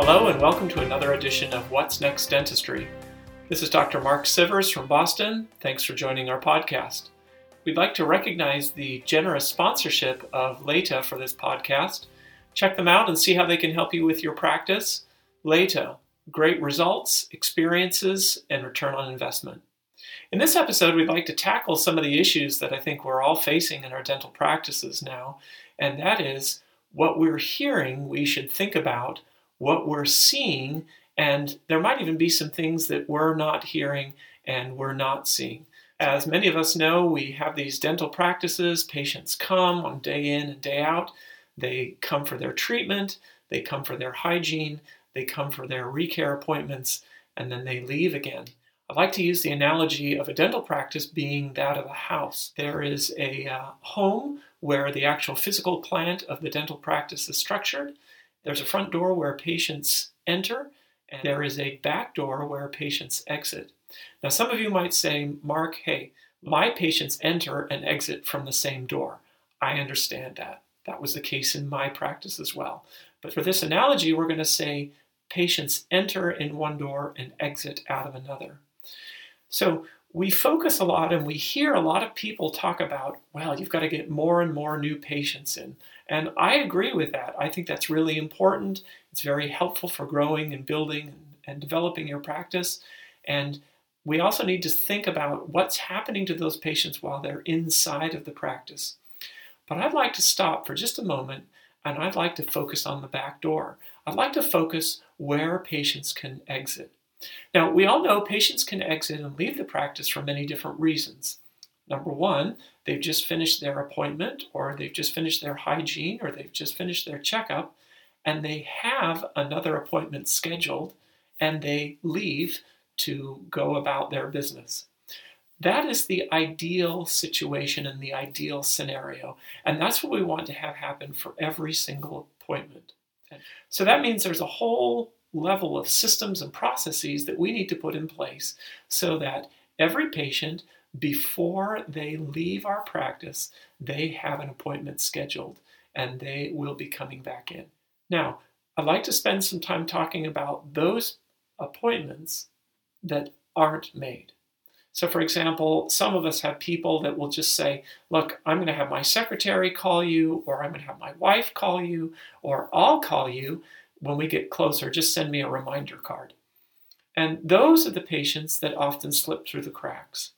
Hello, and welcome to another edition of What's Next Dentistry. This is Dr. Mark Sivers from Boston. Thanks for joining our podcast. We'd like to recognize the generous sponsorship of Leta for this podcast. Check them out and see how they can help you with your practice. Leta, great results, experiences, and return on investment. In this episode, we'd like to tackle some of the issues that I think we're all facing in our dental practices now, and that is what we're hearing we should think about what we're seeing, and there might even be some things that we're not hearing and we're not seeing. As many of us know, we have these dental practices. Patients come on day in and day out. They come for their treatment, they come for their hygiene, they come for their recare appointments, and then they leave again. I like to use the analogy of a dental practice being that of a house. There is a uh, home where the actual physical plant of the dental practice is structured, there's a front door where patients enter, and there is a back door where patients exit. Now, some of you might say, Mark, hey, my patients enter and exit from the same door. I understand that. That was the case in my practice as well. But for this analogy, we're going to say patients enter in one door and exit out of another. So we focus a lot and we hear a lot of people talk about, well, you've got to get more and more new patients in. And I agree with that. I think that's really important. It's very helpful for growing and building and developing your practice. And we also need to think about what's happening to those patients while they're inside of the practice. But I'd like to stop for just a moment and I'd like to focus on the back door. I'd like to focus where patients can exit. Now, we all know patients can exit and leave the practice for many different reasons. Number one, they've just finished their appointment, or they've just finished their hygiene, or they've just finished their checkup, and they have another appointment scheduled, and they leave to go about their business. That is the ideal situation and the ideal scenario. And that's what we want to have happen for every single appointment. So that means there's a whole level of systems and processes that we need to put in place so that every patient before they leave our practice, they have an appointment scheduled and they will be coming back in. Now, I'd like to spend some time talking about those appointments that aren't made. So, for example, some of us have people that will just say, Look, I'm going to have my secretary call you, or I'm going to have my wife call you, or I'll call you when we get closer. Just send me a reminder card. And those are the patients that often slip through the cracks.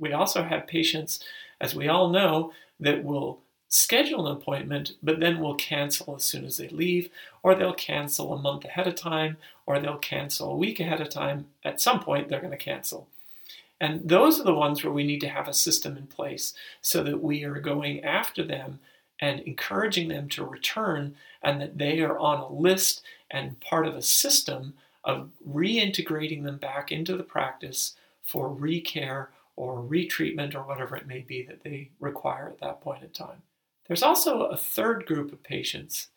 We also have patients, as we all know, that will schedule an appointment but then will cancel as soon as they leave, or they'll cancel a month ahead of time, or they'll cancel a week ahead of time. At some point, they're going to cancel. And those are the ones where we need to have a system in place so that we are going after them and encouraging them to return and that they are on a list and part of a system of reintegrating them back into the practice for recare or retreatment or whatever it may be that they require at that point in time. There's also a third group of patients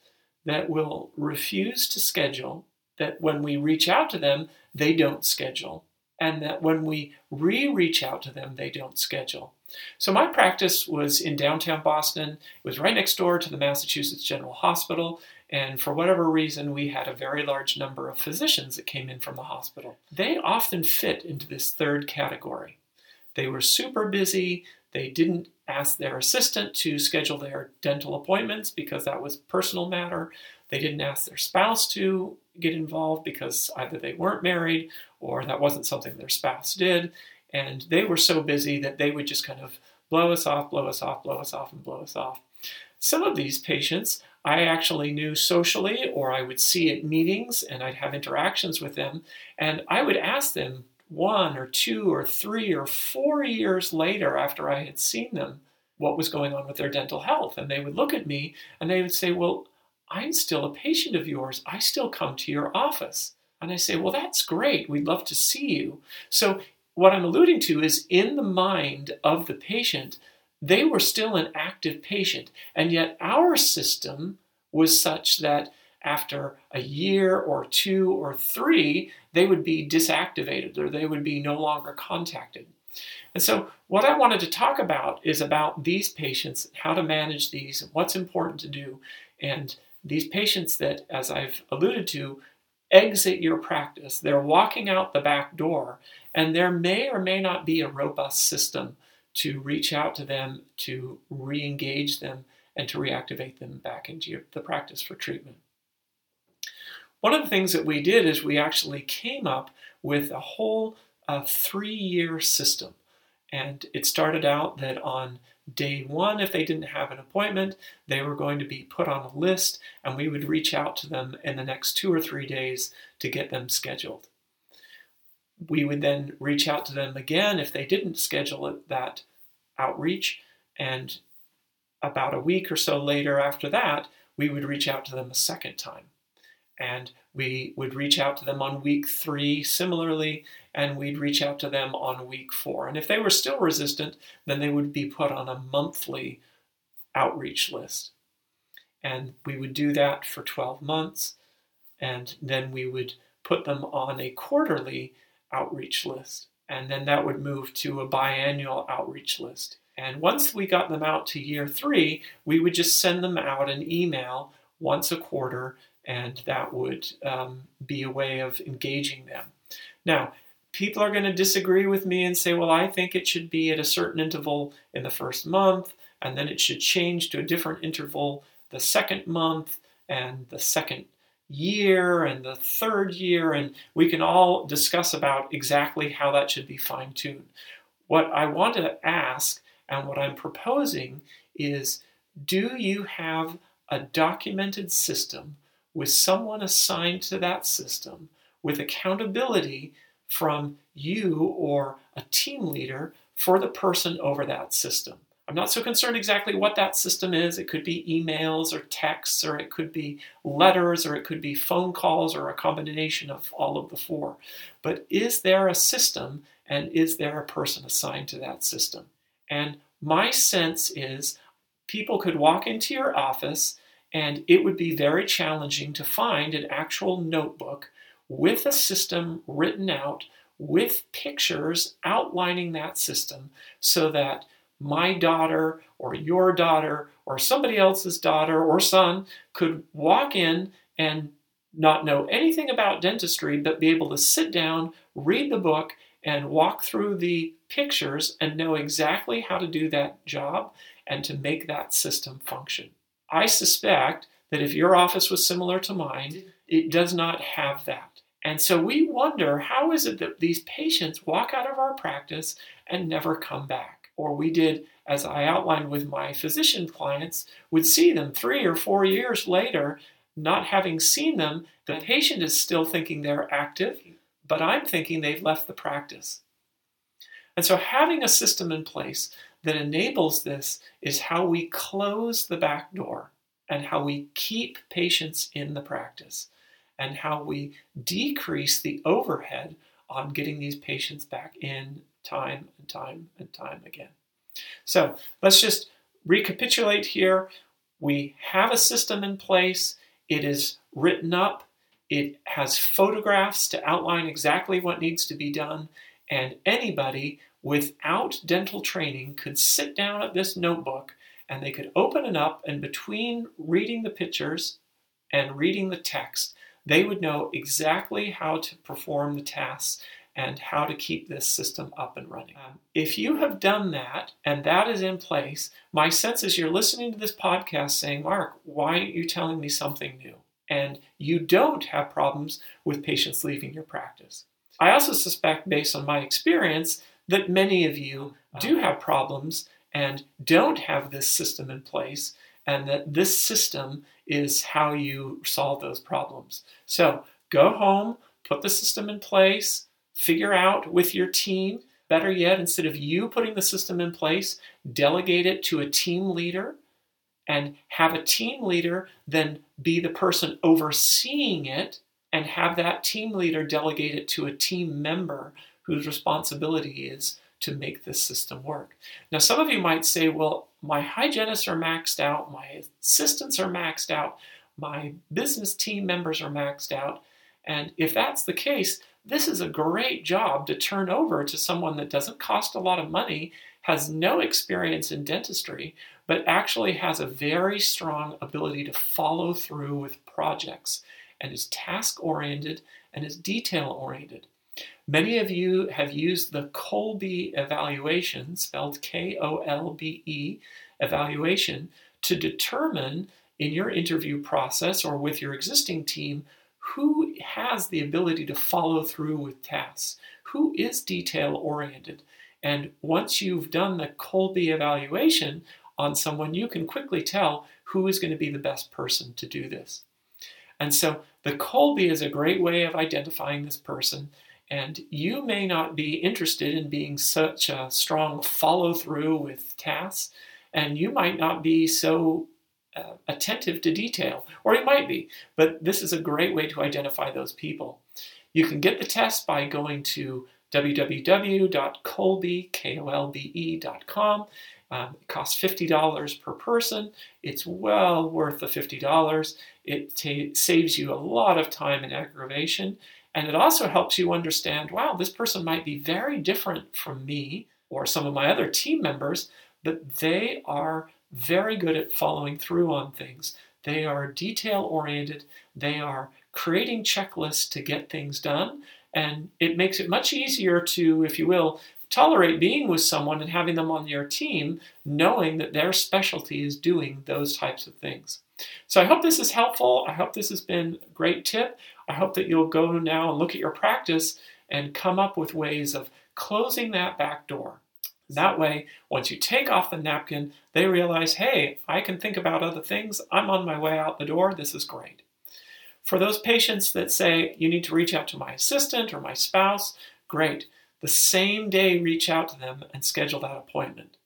that will refuse to schedule, that when we reach out to them, they don't schedule, and that when we re reach out to them, they don't schedule. So, my practice was in downtown Boston. It was right next door to the Massachusetts General Hospital, and for whatever reason, we had a very large number of physicians that came in from the hospital. They often fit into this third category. They were super busy. They didn't ask their assistant to schedule their dental appointments because that was personal matter. They didn't ask their spouse to get involved because either they weren't married or that wasn't something their spouse did. And they were so busy that they would just kind of blow us off, blow us off, blow us off, and blow us off. Some of these patients I actually knew socially, or I would see at meetings and I'd have interactions with them, and I would ask them, one or two or three or four years later after I had seen them what was going on with their dental health. And they would look at me and they would say, Well, I'm still a patient of yours. I still come to your office. And I say, Well, that's great. We'd love to see you. So, what I'm alluding to is in the mind of the patient, they were still an active patient. And yet, our system was such that after a year or two or three, they would be disactivated or they would be no longer contacted. And so, what I wanted to talk about is about these patients, how to manage these, what's important to do. And these patients that, as I've alluded to, exit your practice, they're walking out the back door, and there may or may not be a robust system to reach out to them, to re engage them, and to reactivate them back into the practice for treatment. One of the things that we did is we actually came up with a whole uh, three year system. And it started out that on day one, if they didn't have an appointment, they were going to be put on a list, and we would reach out to them in the next two or three days to get them scheduled. We would then reach out to them again if they didn't schedule it, that outreach, and about a week or so later after that, we would reach out to them a second time. And we would reach out to them on week three similarly, and we'd reach out to them on week four. And if they were still resistant, then they would be put on a monthly outreach list. And we would do that for 12 months, and then we would put them on a quarterly outreach list. And then that would move to a biannual outreach list. And once we got them out to year three, we would just send them out an email once a quarter, and that would um, be a way of engaging them. Now, people are going to disagree with me and say, well, I think it should be at a certain interval in the first month, and then it should change to a different interval the second month and the second year and the third year, and we can all discuss about exactly how that should be fine tuned. What I want to ask and what I'm proposing is do you have a documented system with someone assigned to that system with accountability from you or a team leader for the person over that system. I'm not so concerned exactly what that system is. It could be emails or texts, or it could be letters, or it could be phone calls, or a combination of all of the four. But is there a system and is there a person assigned to that system? And my sense is people could walk into your office and it would be very challenging to find an actual notebook with a system written out with pictures outlining that system so that my daughter or your daughter or somebody else's daughter or son could walk in and not know anything about dentistry, but be able to sit down, read the book, and walk through the pictures and know exactly how to do that job and to make that system function. I suspect that if your office was similar to mine, it does not have that. And so we wonder how is it that these patients walk out of our practice and never come back? Or we did, as I outlined with my physician clients, would see them three or four years later, not having seen them. The patient is still thinking they're active, but I'm thinking they've left the practice. And so having a system in place that enables this is how we close the back door and how we keep patients in the practice and how we decrease the overhead on getting these patients back in time and time and time again. So let's just recapitulate here. We have a system in place, it is written up, it has photographs to outline exactly what needs to be done, and anybody without dental training could sit down at this notebook and they could open it up, and between reading the pictures and reading the text, they would know exactly how to perform the tasks and how to keep this system up and running. Um, if you have done that and that is in place, my sense is you're listening to this podcast saying, Mark, why aren't you telling me something new? And you don't have problems with patients leaving your practice. I also suspect, based on my experience, that many of you uh-huh. do have problems and don't have this system in place and that this system is how you solve those problems. So go home, put the system in place, figure out with your team. Better yet, instead of you putting the system in place, delegate it to a team leader and have a team leader then be the person overseeing it and have that team leader delegate it to a team member whose responsibility is to make this system work. Now, some of you might say, well, my hygienists are maxed out, my assistants are maxed out, my business team members are maxed out. And if that's the case, this is a great job to turn over to someone that doesn't cost a lot of money, has no experience in dentistry, but actually has a very strong ability to follow through with projects and is task oriented and is detail oriented. Many of you have used the Kolbe evaluation, spelled K O L B E evaluation, to determine in your interview process or with your existing team who has the ability to follow through with tasks, who is detail oriented. And once you've done the Kolbe evaluation on someone, you can quickly tell who is going to be the best person to do this. And so the Kolbe is a great way of identifying this person. And you may not be interested in being such a strong follow through with tasks, and you might not be so uh, attentive to detail, or you might be, but this is a great way to identify those people. You can get the test by going to www.kolbe.com. Um, it costs $50 per person. It's well worth the $50. It t- saves you a lot of time and aggravation. And it also helps you understand wow, this person might be very different from me or some of my other team members, but they are very good at following through on things. They are detail oriented, they are creating checklists to get things done, and it makes it much easier to, if you will, tolerate being with someone and having them on your team, knowing that their specialty is doing those types of things. So I hope this is helpful. I hope this has been a great tip. I hope that you'll go now and look at your practice and come up with ways of closing that back door. That way, once you take off the napkin, they realize, hey, I can think about other things. I'm on my way out the door. This is great. For those patients that say you need to reach out to my assistant or my spouse, great. The same day, reach out to them and schedule that appointment.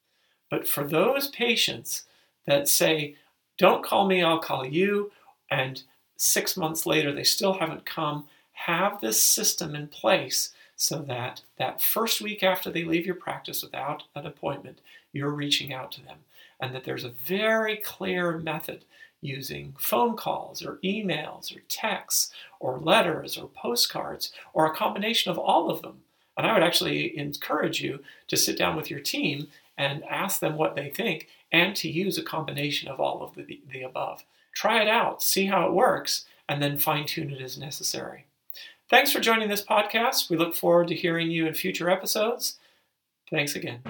But for those patients that say, don't call me, I'll call you, and six months later they still haven't come, have this system in place so that that first week after they leave your practice without an appointment, you're reaching out to them. And that there's a very clear method using phone calls or emails or texts or letters or postcards or a combination of all of them. And I would actually encourage you to sit down with your team and ask them what they think and to use a combination of all of the, the above. Try it out, see how it works, and then fine tune it as necessary. Thanks for joining this podcast. We look forward to hearing you in future episodes. Thanks again.